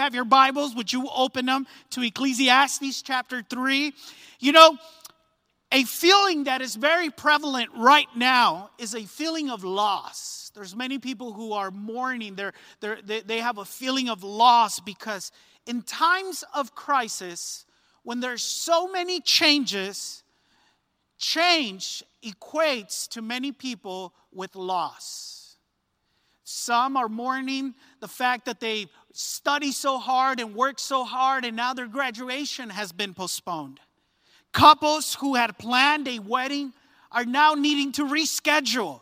Have your Bibles, would you open them to Ecclesiastes chapter 3? You know, a feeling that is very prevalent right now is a feeling of loss. There's many people who are mourning. They're, they're, they, they have a feeling of loss because in times of crisis, when there's so many changes, change equates to many people with loss. Some are mourning the fact that they study so hard and work so hard, and now their graduation has been postponed. Couples who had planned a wedding are now needing to reschedule.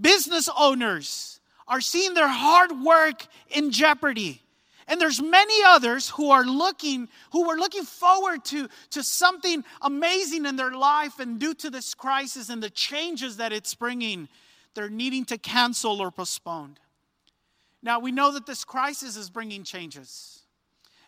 Business owners are seeing their hard work in jeopardy. And there's many others who are looking, who are looking forward to, to something amazing in their life, and due to this crisis and the changes that it's bringing, they're needing to cancel or postpone. Now, we know that this crisis is bringing changes.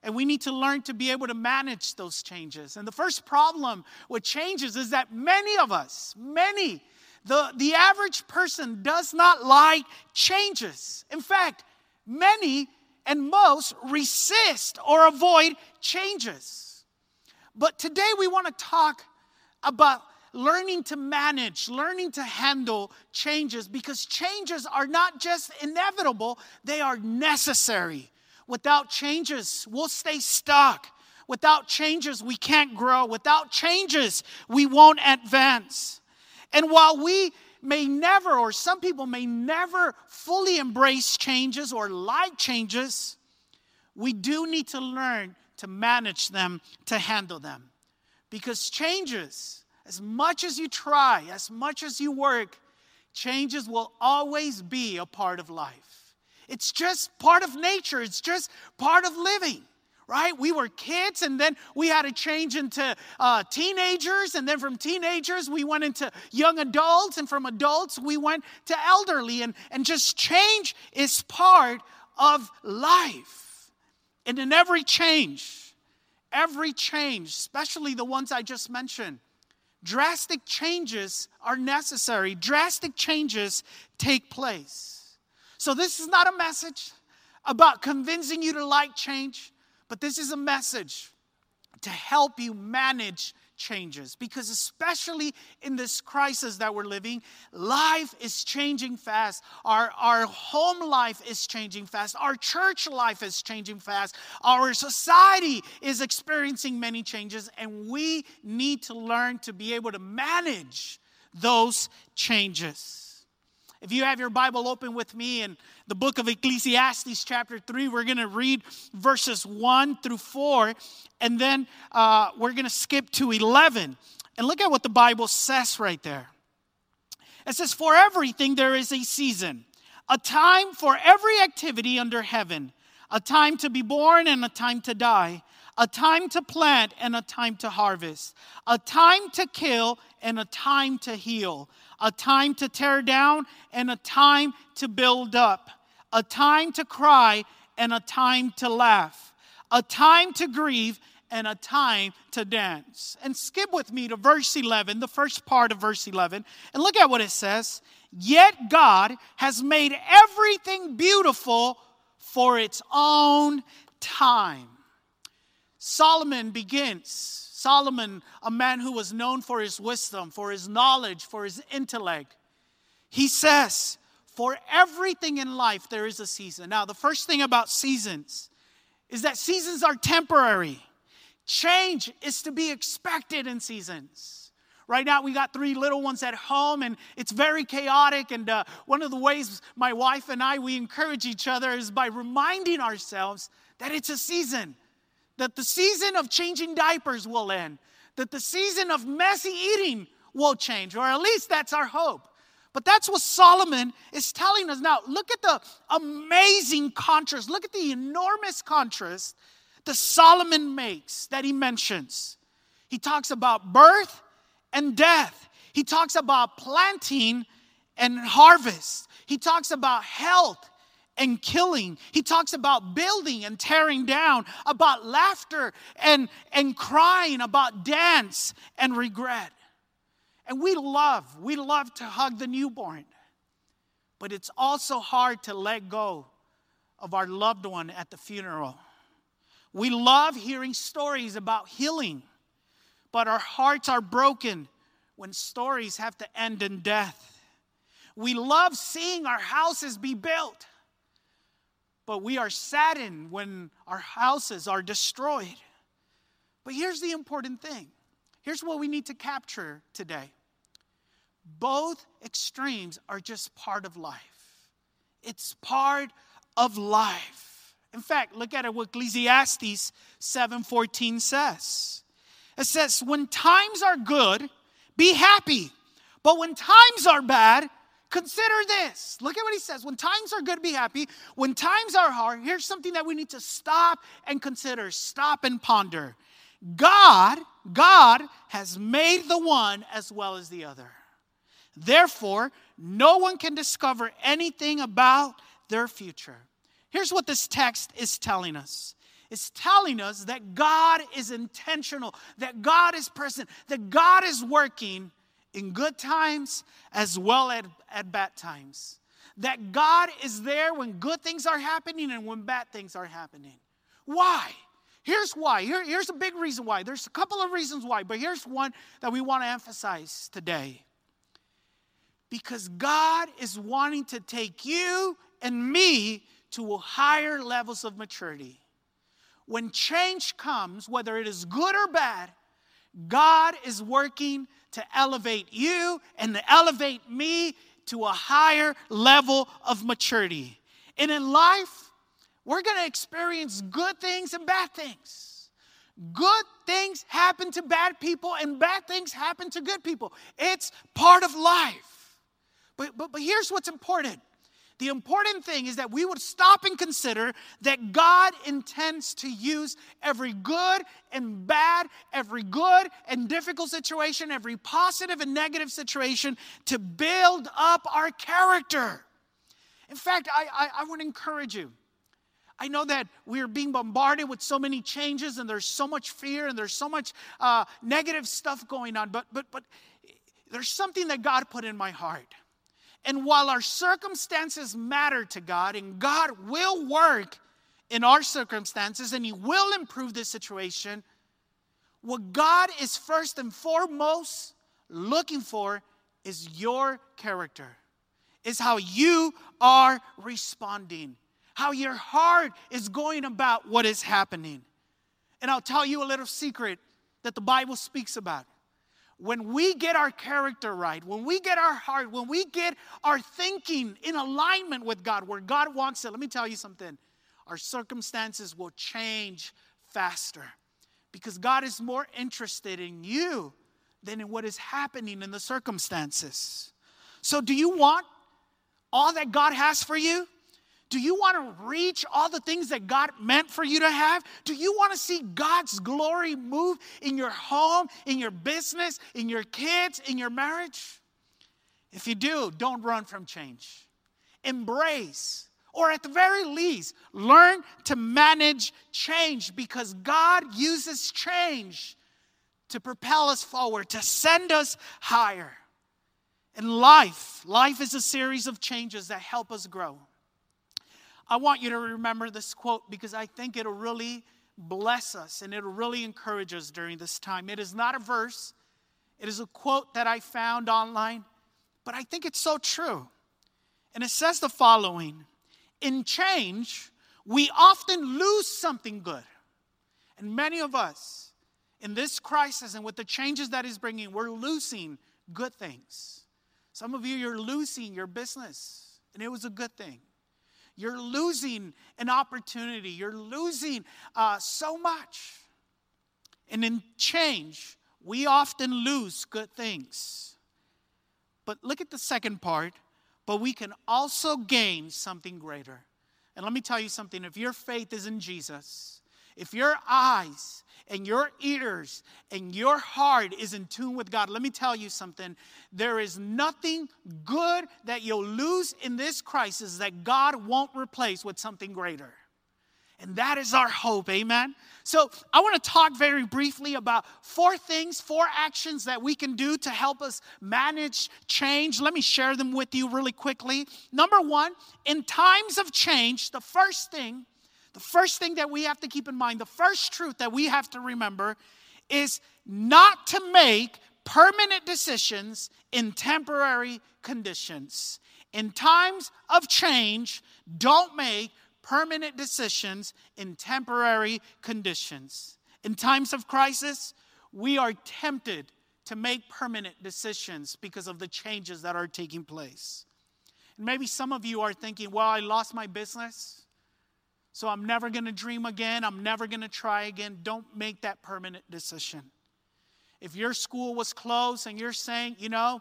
And we need to learn to be able to manage those changes. And the first problem with changes is that many of us, many, the, the average person does not like changes. In fact, many and most resist or avoid changes. But today we want to talk about learning to manage, learning to handle changes because changes are not just inevitable, they are necessary. Without changes, we'll stay stuck. Without changes, we can't grow. Without changes, we won't advance. And while we may never, or some people may never fully embrace changes or like changes, we do need to learn to manage them, to handle them. Because changes, as much as you try, as much as you work, changes will always be a part of life. It's just part of nature, it's just part of living, right? We were kids and then we had to change into uh, teenagers, and then from teenagers we went into young adults, and from adults we went to elderly, and, and just change is part of life. And in every change, every change, especially the ones I just mentioned, drastic changes are necessary, drastic changes take place. So, this is not a message about convincing you to like change, but this is a message to help you manage changes. Because especially in this crisis that we're living life is changing fast. Our, our home life is changing fast. Our church life is changing fast. Our society is experiencing many changes and we need to learn to be able to manage those changes if you have your Bible open with me in the book of Ecclesiastes, chapter 3, we're going to read verses 1 through 4, and then uh, we're going to skip to 11. And look at what the Bible says right there. It says, For everything there is a season, a time for every activity under heaven, a time to be born and a time to die, a time to plant and a time to harvest, a time to kill and a time to heal, a time to tear down and a time to build up, a time to cry and a time to laugh, a time to grieve and a time to dance. And skip with me to verse 11, the first part of verse 11, and look at what it says. Yet God has made everything beautiful for its own time. Solomon begins Solomon, a man who was known for his wisdom, for his knowledge, for his intellect, he says, For everything in life, there is a season. Now, the first thing about seasons is that seasons are temporary. Change is to be expected in seasons. Right now, we got three little ones at home, and it's very chaotic. And uh, one of the ways my wife and I we encourage each other is by reminding ourselves that it's a season that the season of changing diapers will end, that the season of messy eating will change, or at least that's our hope. But that's what Solomon is telling us now. Look at the amazing contrast. Look at the enormous contrast that Solomon makes that he mentions. He talks about birth and death, he talks about planting and harvest, he talks about health and killing. He talks about building and tearing down, about laughter and, and crying, about dance and regret. And we love, we love to hug the newborn. But it's also hard to let go of our loved one at the funeral. We love hearing stories about healing, but our hearts are broken when stories have to end in death. We love seeing our houses be built, but we are saddened when our houses are destroyed. But here's the important thing here's what we need to capture today both extremes are just part of life. It's part of life. In fact, look at it what Ecclesiastes 7:14 says. It says, "When times are good, be happy. But when times are bad, consider this." Look at what he says. When times are good, be happy. When times are hard, here's something that we need to stop and consider, stop and ponder. God, God has made the one as well as the other. Therefore, no one can discover anything about their future. Here's what this text is telling us it's telling us that God is intentional, that God is present, that God is working in good times as well as at bad times. That God is there when good things are happening and when bad things are happening. Why? Here's why. Here, here's a big reason why. There's a couple of reasons why, but here's one that we want to emphasize today. Because God is wanting to take you and me to higher levels of maturity. When change comes, whether it is good or bad, God is working to elevate you and to elevate me to a higher level of maturity. And in life, we're going to experience good things and bad things. Good things happen to bad people, and bad things happen to good people. It's part of life. But, but, but here's what's important the important thing is that we would stop and consider that God intends to use every good and bad, every good and difficult situation, every positive and negative situation to build up our character. In fact, I, I, I want to encourage you. I know that we're being bombarded with so many changes and there's so much fear and there's so much uh, negative stuff going on, but, but, but there's something that God put in my heart. And while our circumstances matter to God, and God will work in our circumstances and He will improve this situation, what God is first and foremost looking for is your character, is how you are responding, how your heart is going about what is happening. And I'll tell you a little secret that the Bible speaks about when we get our character right, when we get our heart, when we get our thinking in alignment with God, where God wants it, let me tell you something. Our circumstances will change faster because God is more interested in you than in what is happening in the circumstances. So, do you want all that God has for you? Do you want to reach all the things that God meant for you to have? Do you want to see God's glory move in your home, in your business, in your kids, in your marriage? If you do, don't run from change. Embrace, or at the very least, learn to manage change because God uses change to propel us forward, to send us higher. In life, life is a series of changes that help us grow. I want you to remember this quote because I think it'll really bless us and it'll really encourage us during this time. It is not a verse, it is a quote that I found online, but I think it's so true. And it says the following In change, we often lose something good. And many of us, in this crisis and with the changes that is bringing, we're losing good things. Some of you, you're losing your business, and it was a good thing. You're losing an opportunity. You're losing uh, so much. And in change, we often lose good things. But look at the second part. But we can also gain something greater. And let me tell you something if your faith is in Jesus, if your eyes and your ears and your heart is in tune with God, let me tell you something. There is nothing good that you'll lose in this crisis that God won't replace with something greater. And that is our hope, amen? So, I want to talk very briefly about four things, four actions that we can do to help us manage change. Let me share them with you really quickly. Number one, in times of change, the first thing, the first thing that we have to keep in mind, the first truth that we have to remember is not to make permanent decisions in temporary conditions. In times of change, don't make permanent decisions in temporary conditions. In times of crisis, we are tempted to make permanent decisions because of the changes that are taking place. And maybe some of you are thinking, well, I lost my business, so I'm never going to dream again, I'm never going to try again. Don't make that permanent decision. If your school was closed and you're saying, you know,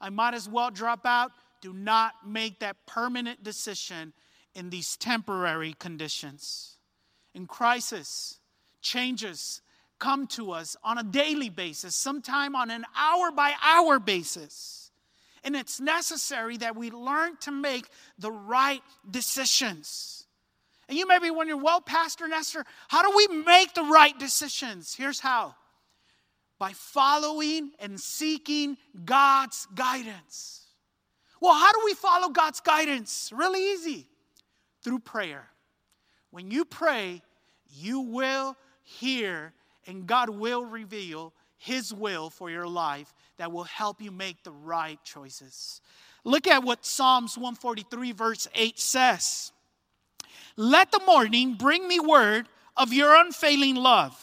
I might as well drop out, do not make that permanent decision in these temporary conditions. In crisis, changes come to us on a daily basis, sometime on an hour by hour basis. And it's necessary that we learn to make the right decisions. And you may be wondering, well, Pastor Nestor, how do we make the right decisions? Here's how by following and seeking God's guidance. Well, how do we follow God's guidance? Really easy through prayer. When you pray, you will hear and God will reveal His will for your life that will help you make the right choices. Look at what Psalms 143, verse 8 says Let the morning bring me word of your unfailing love,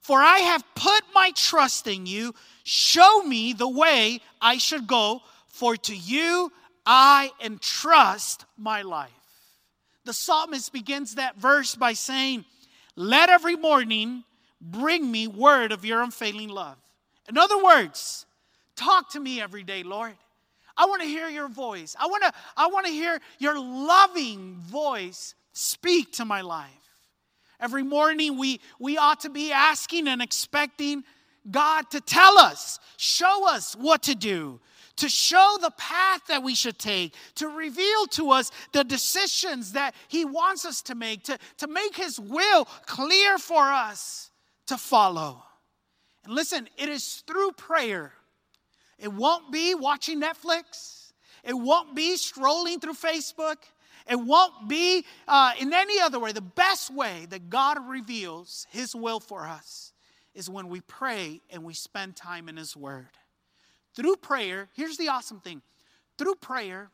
for I have put my trust in you. Show me the way I should go, for to you I entrust my life the psalmist begins that verse by saying, Let every morning bring me word of your unfailing love. In other words, talk to me every day, Lord. I want to hear your voice. I want to I want to hear your loving voice speak to my life. Every morning we we ought to be asking and expecting God to tell us, show us what to do, to show the path that we should take, to reveal to us the decisions that He wants us to make, to, to make His will clear for us to follow. And listen, it is through prayer. It won't be watching Netflix, it won't be strolling through Facebook. It won't be uh, in any other way. The best way that God reveals His will for us is when we pray and we spend time in His Word. Through prayer, here's the awesome thing through prayer,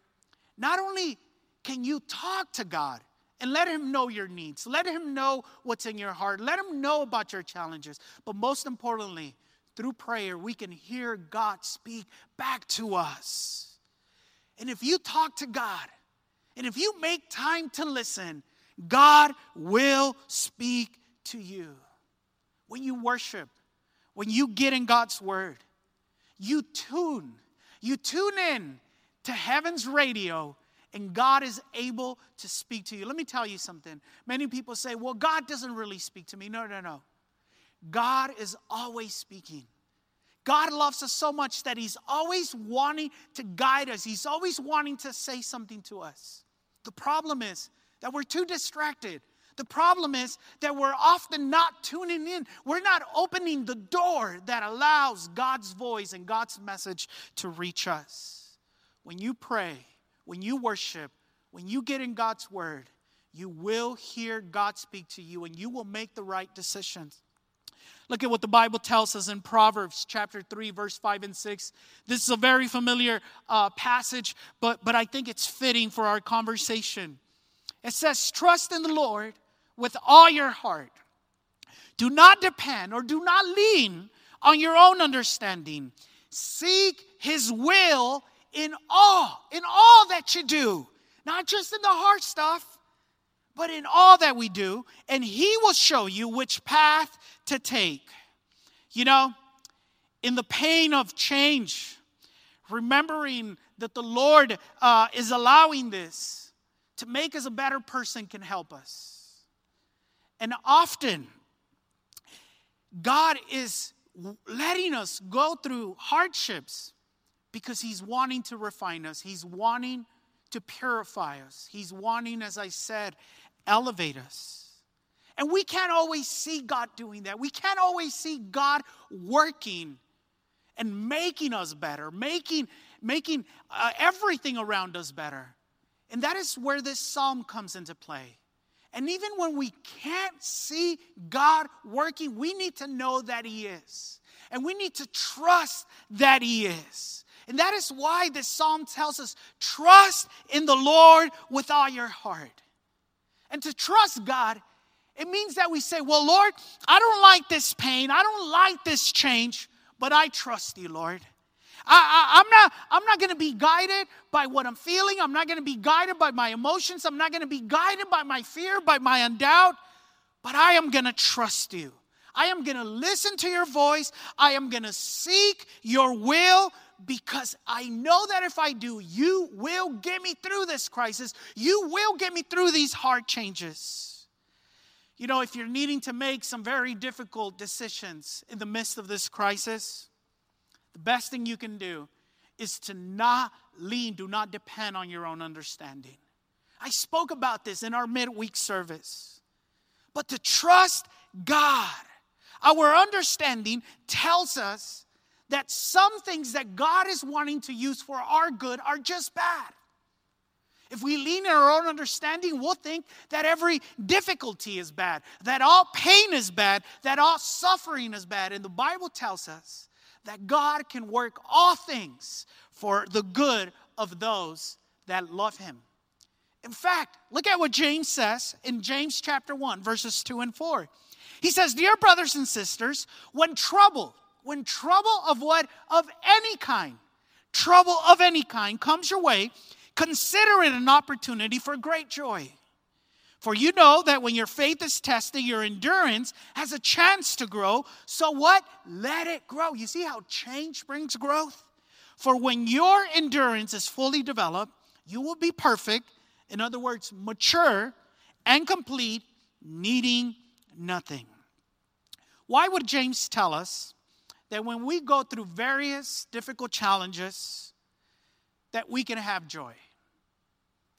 not only can you talk to God and let Him know your needs, let Him know what's in your heart, let Him know about your challenges, but most importantly, through prayer, we can hear God speak back to us. And if you talk to God, and if you make time to listen, God will speak to you. When you worship, when you get in God's word, you tune, you tune in to heaven's radio and God is able to speak to you. Let me tell you something. Many people say, well, God doesn't really speak to me. No, no, no. God is always speaking. God loves us so much that He's always wanting to guide us, He's always wanting to say something to us. The problem is that we're too distracted. The problem is that we're often not tuning in. We're not opening the door that allows God's voice and God's message to reach us. When you pray, when you worship, when you get in God's word, you will hear God speak to you and you will make the right decisions. Look at what the Bible tells us in Proverbs chapter 3, verse 5 and 6. This is a very familiar uh, passage, but, but I think it's fitting for our conversation. It says, Trust in the Lord with all your heart. Do not depend or do not lean on your own understanding. Seek his will in all, in all that you do, not just in the hard stuff, but in all that we do, and he will show you which path to take. You know, in the pain of change, remembering that the Lord uh, is allowing this to make us a better person can help us. And often, God is letting us go through hardships because He's wanting to refine us. He's wanting to purify us. He's wanting, as I said, elevate us. And we can't always see God doing that. We can't always see God working and making us better, making, making uh, everything around us better. And that is where this psalm comes into play. And even when we can't see God working, we need to know that He is. And we need to trust that He is. And that is why this psalm tells us trust in the Lord with all your heart. And to trust God, it means that we say, Well, Lord, I don't like this pain, I don't like this change, but I trust you, Lord. I, am not, I'm not going to be guided by what I'm feeling. I'm not going to be guided by my emotions. I'm not going to be guided by my fear, by my undoubt, but I am going to trust you. I am going to listen to your voice. I am going to seek your will because I know that if I do, you will get me through this crisis. You will get me through these hard changes. You know, if you're needing to make some very difficult decisions in the midst of this crisis, the best thing you can do is to not lean, do not depend on your own understanding. I spoke about this in our midweek service. But to trust God, our understanding tells us that some things that God is wanting to use for our good are just bad. If we lean in our own understanding, we'll think that every difficulty is bad, that all pain is bad, that all suffering is bad. And the Bible tells us that God can work all things for the good of those that love him. In fact, look at what James says in James chapter 1, verses 2 and 4. He says, Dear brothers and sisters, when trouble, when trouble of what? Of any kind, trouble of any kind comes your way, consider it an opportunity for great joy. For you know that when your faith is tested, your endurance has a chance to grow. So what? Let it grow. You see how change brings growth? For when your endurance is fully developed, you will be perfect, in other words, mature and complete, needing nothing. Why would James tell us that when we go through various difficult challenges, that we can have joy?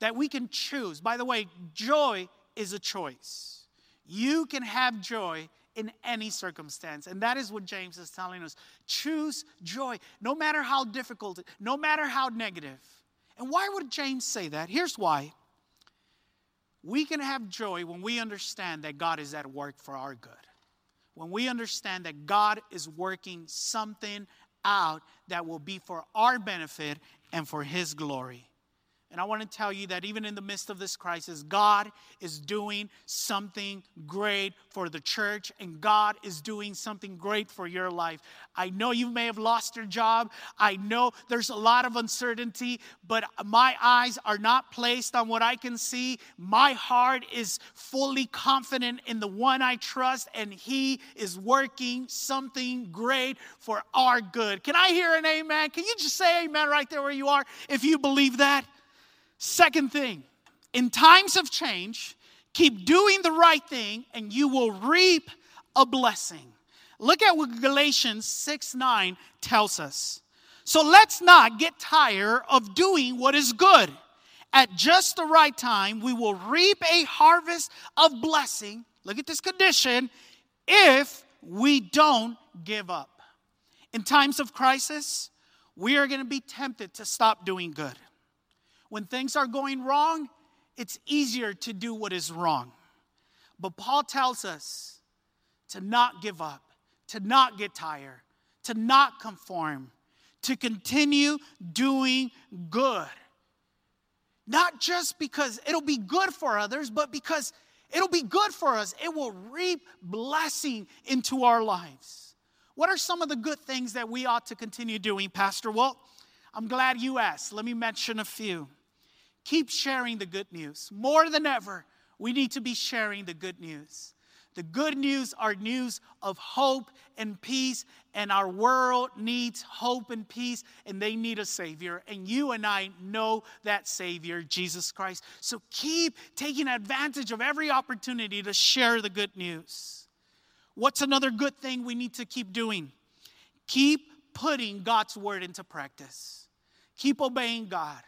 that we can choose. By the way, joy is a choice. You can have joy in any circumstance. And that is what James is telling us. Choose joy, no matter how difficult, no matter how negative. And why would James say that? Here's why. We can have joy when we understand that God is at work for our good. When we understand that God is working something out that will be for our benefit and for His glory. And I want to tell you that even in the midst of this crisis, God is doing something great for the church and God is doing something great for your life. I know you may have lost your job. I know there's a lot of uncertainty, but my eyes are not placed on what I can see. My heart is fully confident in the one I trust, and He is working something great for our good. Can I hear an amen? Can you just say amen right there where you are if you believe that? Second thing, in times of change, keep doing the right thing and you will reap a blessing. Look at what Galatians 6 9 tells us. So let's not get tired of doing what is good. At just the right time, we will reap a harvest of blessing. Look at this condition if we don't give up. In times of crisis, we are going to be tempted to stop doing good. When things are going wrong, it's easier to do what is wrong. But Paul tells us to not give up, to not get tired, to not conform, to continue doing good. Not just because it'll be good for others, but because it'll be good for us. It will reap blessing into our lives. What are some of the good things that we ought to continue doing, Pastor? Well, I'm glad you asked. Let me mention a few. Keep sharing the good news. More than ever, we need to be sharing the good news. The good news are news of hope and peace, and our world needs hope and peace, and they need a Savior. And you and I know that Savior, Jesus Christ. So keep taking advantage of every opportunity to share the good news. What's another good thing we need to keep doing? Keep putting God's word into practice, keep obeying God.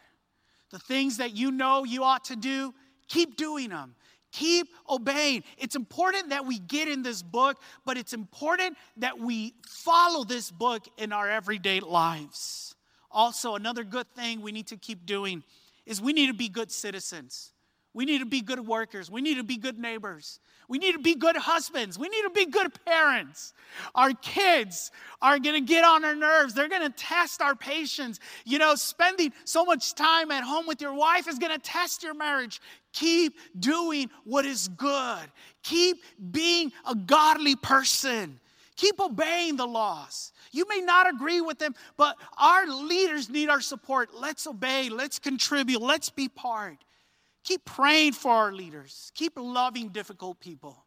The things that you know you ought to do, keep doing them. Keep obeying. It's important that we get in this book, but it's important that we follow this book in our everyday lives. Also, another good thing we need to keep doing is we need to be good citizens. We need to be good workers. We need to be good neighbors. We need to be good husbands. We need to be good parents. Our kids are going to get on our nerves. They're going to test our patience. You know, spending so much time at home with your wife is going to test your marriage. Keep doing what is good. Keep being a godly person. Keep obeying the laws. You may not agree with them, but our leaders need our support. Let's obey. Let's contribute. Let's be part. Keep praying for our leaders. Keep loving difficult people.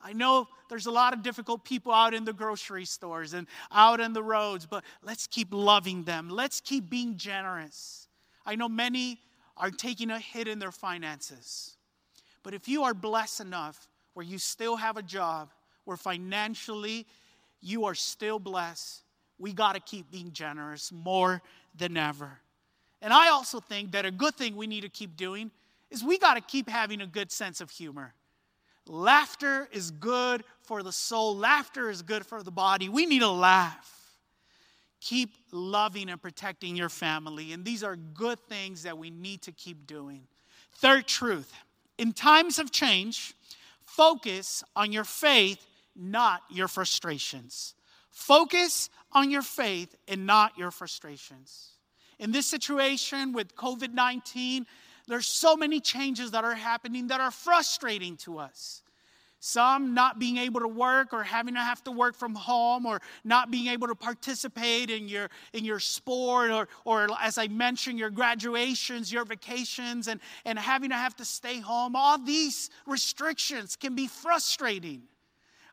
I know there's a lot of difficult people out in the grocery stores and out in the roads, but let's keep loving them. Let's keep being generous. I know many are taking a hit in their finances. But if you are blessed enough where you still have a job, where financially you are still blessed, we got to keep being generous more than ever. And I also think that a good thing we need to keep doing is we got to keep having a good sense of humor. Laughter is good for the soul, laughter is good for the body. We need to laugh. Keep loving and protecting your family. And these are good things that we need to keep doing. Third truth in times of change, focus on your faith, not your frustrations. Focus on your faith and not your frustrations. In this situation with COVID 19, there's so many changes that are happening that are frustrating to us. Some not being able to work or having to have to work from home or not being able to participate in your, in your sport or, or, as I mentioned, your graduations, your vacations, and, and having to have to stay home. All these restrictions can be frustrating.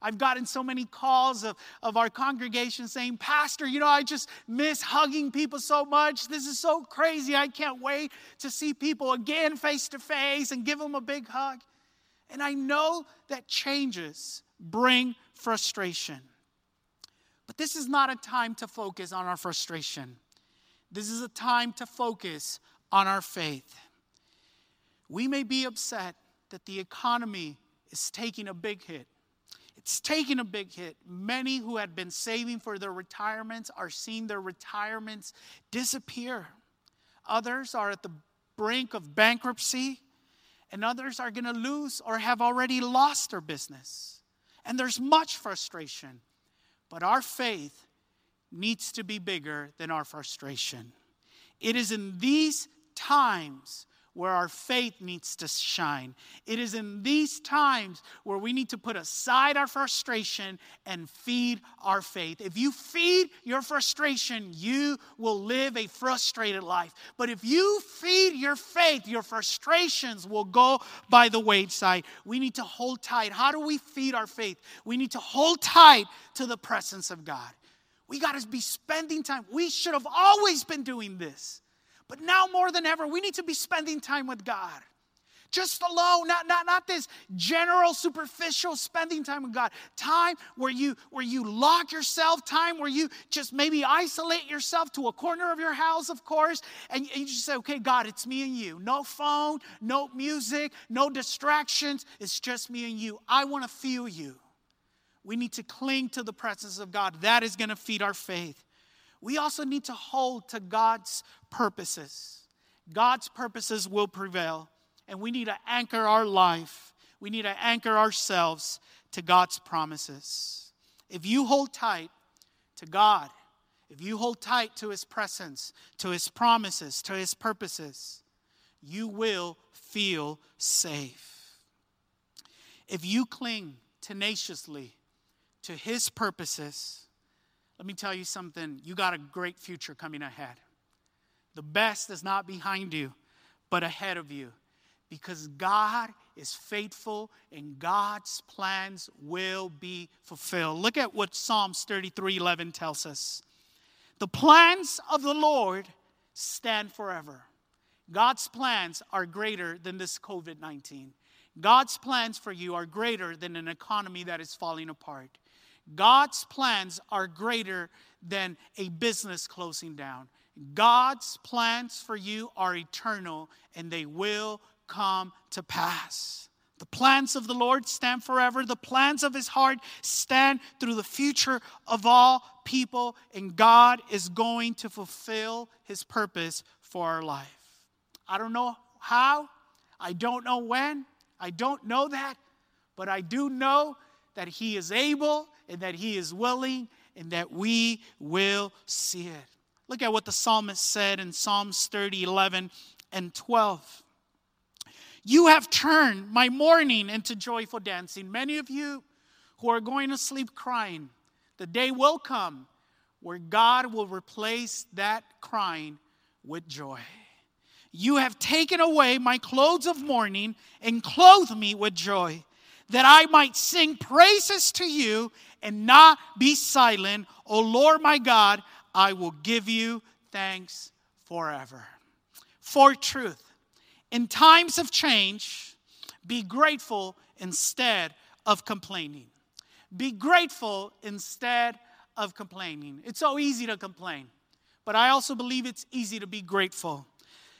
I've gotten so many calls of, of our congregation saying, Pastor, you know, I just miss hugging people so much. This is so crazy. I can't wait to see people again face to face and give them a big hug. And I know that changes bring frustration. But this is not a time to focus on our frustration. This is a time to focus on our faith. We may be upset that the economy is taking a big hit. It's taken a big hit. Many who had been saving for their retirements are seeing their retirements disappear. Others are at the brink of bankruptcy, and others are going to lose or have already lost their business. And there's much frustration. But our faith needs to be bigger than our frustration. It is in these times where our faith needs to shine. It is in these times where we need to put aside our frustration and feed our faith. If you feed your frustration, you will live a frustrated life. But if you feed your faith, your frustrations will go by the wayside. We need to hold tight. How do we feed our faith? We need to hold tight to the presence of God. We got to be spending time. We should have always been doing this. But now more than ever, we need to be spending time with God. Just alone, not, not, not this general, superficial spending time with God. Time where you where you lock yourself, time where you just maybe isolate yourself to a corner of your house, of course, and, and you just say, okay, God, it's me and you. No phone, no music, no distractions. It's just me and you. I want to feel you. We need to cling to the presence of God. That is going to feed our faith we also need to hold to God's purposes. God's purposes will prevail, and we need to anchor our life, we need to anchor ourselves to God's promises. If you hold tight to God, if you hold tight to His presence, to His promises, to His purposes, you will feel safe. If you cling tenaciously to His purposes, let me tell you something. You got a great future coming ahead. The best is not behind you, but ahead of you. Because God is faithful and God's plans will be fulfilled. Look at what Psalms 33 11 tells us. The plans of the Lord stand forever. God's plans are greater than this COVID 19. God's plans for you are greater than an economy that is falling apart. God's plans are greater than a business closing down. God's plans for you are eternal and they will come to pass. The plans of the Lord stand forever. The plans of his heart stand through the future of all people, and God is going to fulfill his purpose for our life. I don't know how, I don't know when, I don't know that, but I do know that he is able and that he is willing and that we will see it. Look at what the psalmist said in Psalms 30, 11, and 12. You have turned my mourning into joyful dancing. Many of you who are going to sleep crying, the day will come where God will replace that crying with joy. You have taken away my clothes of mourning and clothed me with joy, that I might sing praises to you and not be silent. O Lord my God, I will give you thanks forever. For truth, in times of change, be grateful instead of complaining. Be grateful instead of complaining. It's so easy to complain, but I also believe it's easy to be grateful.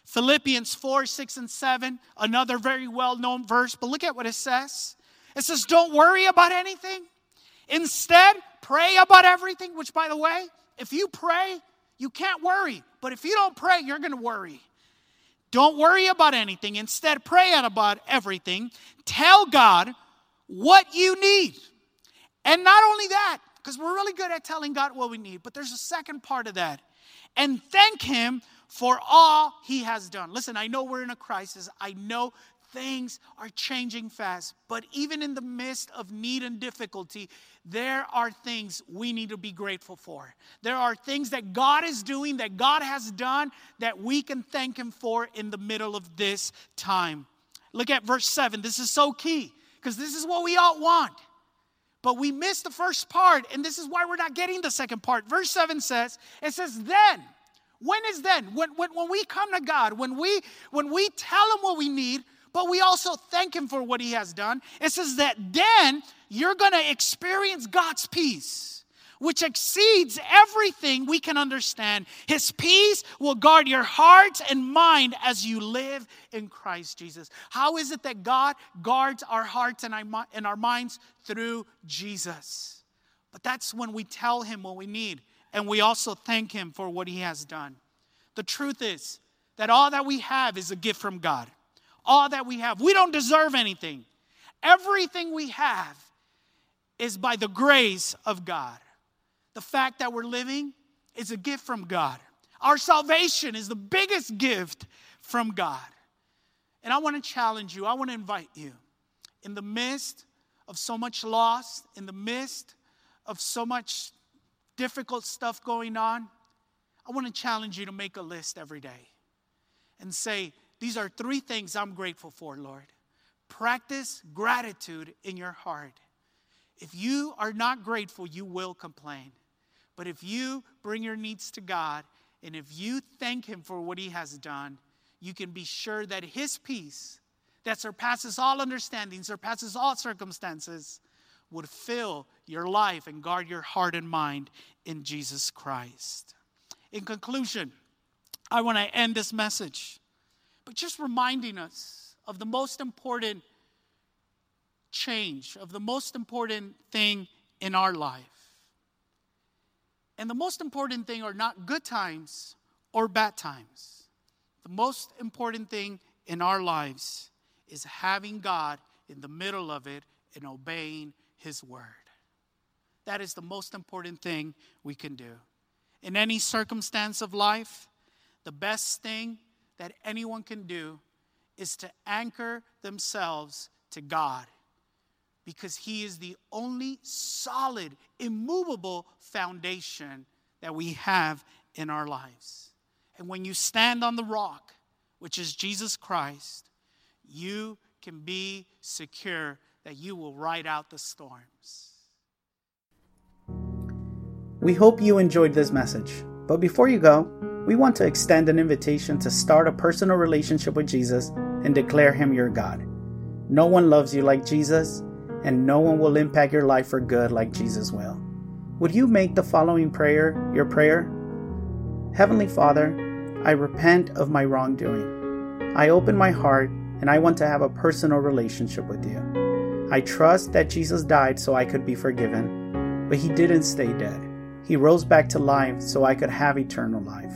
Philippians 4, 6, and 7, another very well known verse, but look at what it says. It says, Don't worry about anything. Instead, pray about everything, which, by the way, if you pray, you can't worry. But if you don't pray, you're going to worry. Don't worry about anything. Instead, pray about everything. Tell God what you need. And not only that, because we're really good at telling God what we need, but there's a second part of that. And thank Him for all He has done. Listen, I know we're in a crisis. I know things are changing fast. But even in the midst of need and difficulty, there are things we need to be grateful for. There are things that God is doing, that God has done, that we can thank Him for in the middle of this time. Look at verse 7. This is so key because this is what we all want. But we missed the first part, and this is why we're not getting the second part. Verse 7 says, It says, Then. When is then? When, when, when we come to God, when we when we tell him what we need, but we also thank Him for what He has done. It says that then you're going to experience God's peace, which exceeds everything we can understand. His peace will guard your heart and mind as you live in Christ Jesus. How is it that God guards our hearts and our, and our minds? Through Jesus. But that's when we tell Him what we need, and we also thank Him for what He has done. The truth is that all that we have is a gift from God all that we have. We don't deserve anything. Everything we have is by the grace of God. The fact that we're living is a gift from God. Our salvation is the biggest gift from God. And I want to challenge you, I want to invite you in the midst of so much loss, in the midst of so much difficult stuff going on, I want to challenge you to make a list every day and say, these are three things I'm grateful for, Lord. Practice gratitude in your heart. If you are not grateful, you will complain. But if you bring your needs to God and if you thank Him for what He has done, you can be sure that His peace, that surpasses all understanding, surpasses all circumstances, would fill your life and guard your heart and mind in Jesus Christ. In conclusion, I want to end this message but just reminding us of the most important change, of the most important thing in our life. And the most important thing are not good times or bad times. The most important thing in our lives is having God in the middle of it and obeying His word. That is the most important thing we can do. In any circumstance of life, the best thing that anyone can do is to anchor themselves to God because He is the only solid, immovable foundation that we have in our lives. And when you stand on the rock, which is Jesus Christ, you can be secure that you will ride out the storms. We hope you enjoyed this message. But before you go, we want to extend an invitation to start a personal relationship with Jesus and declare Him your God. No one loves you like Jesus, and no one will impact your life for good like Jesus will. Would you make the following prayer your prayer? Heavenly Father, I repent of my wrongdoing. I open my heart and I want to have a personal relationship with you. I trust that Jesus died so I could be forgiven, but he didn't stay dead. He rose back to life so I could have eternal life.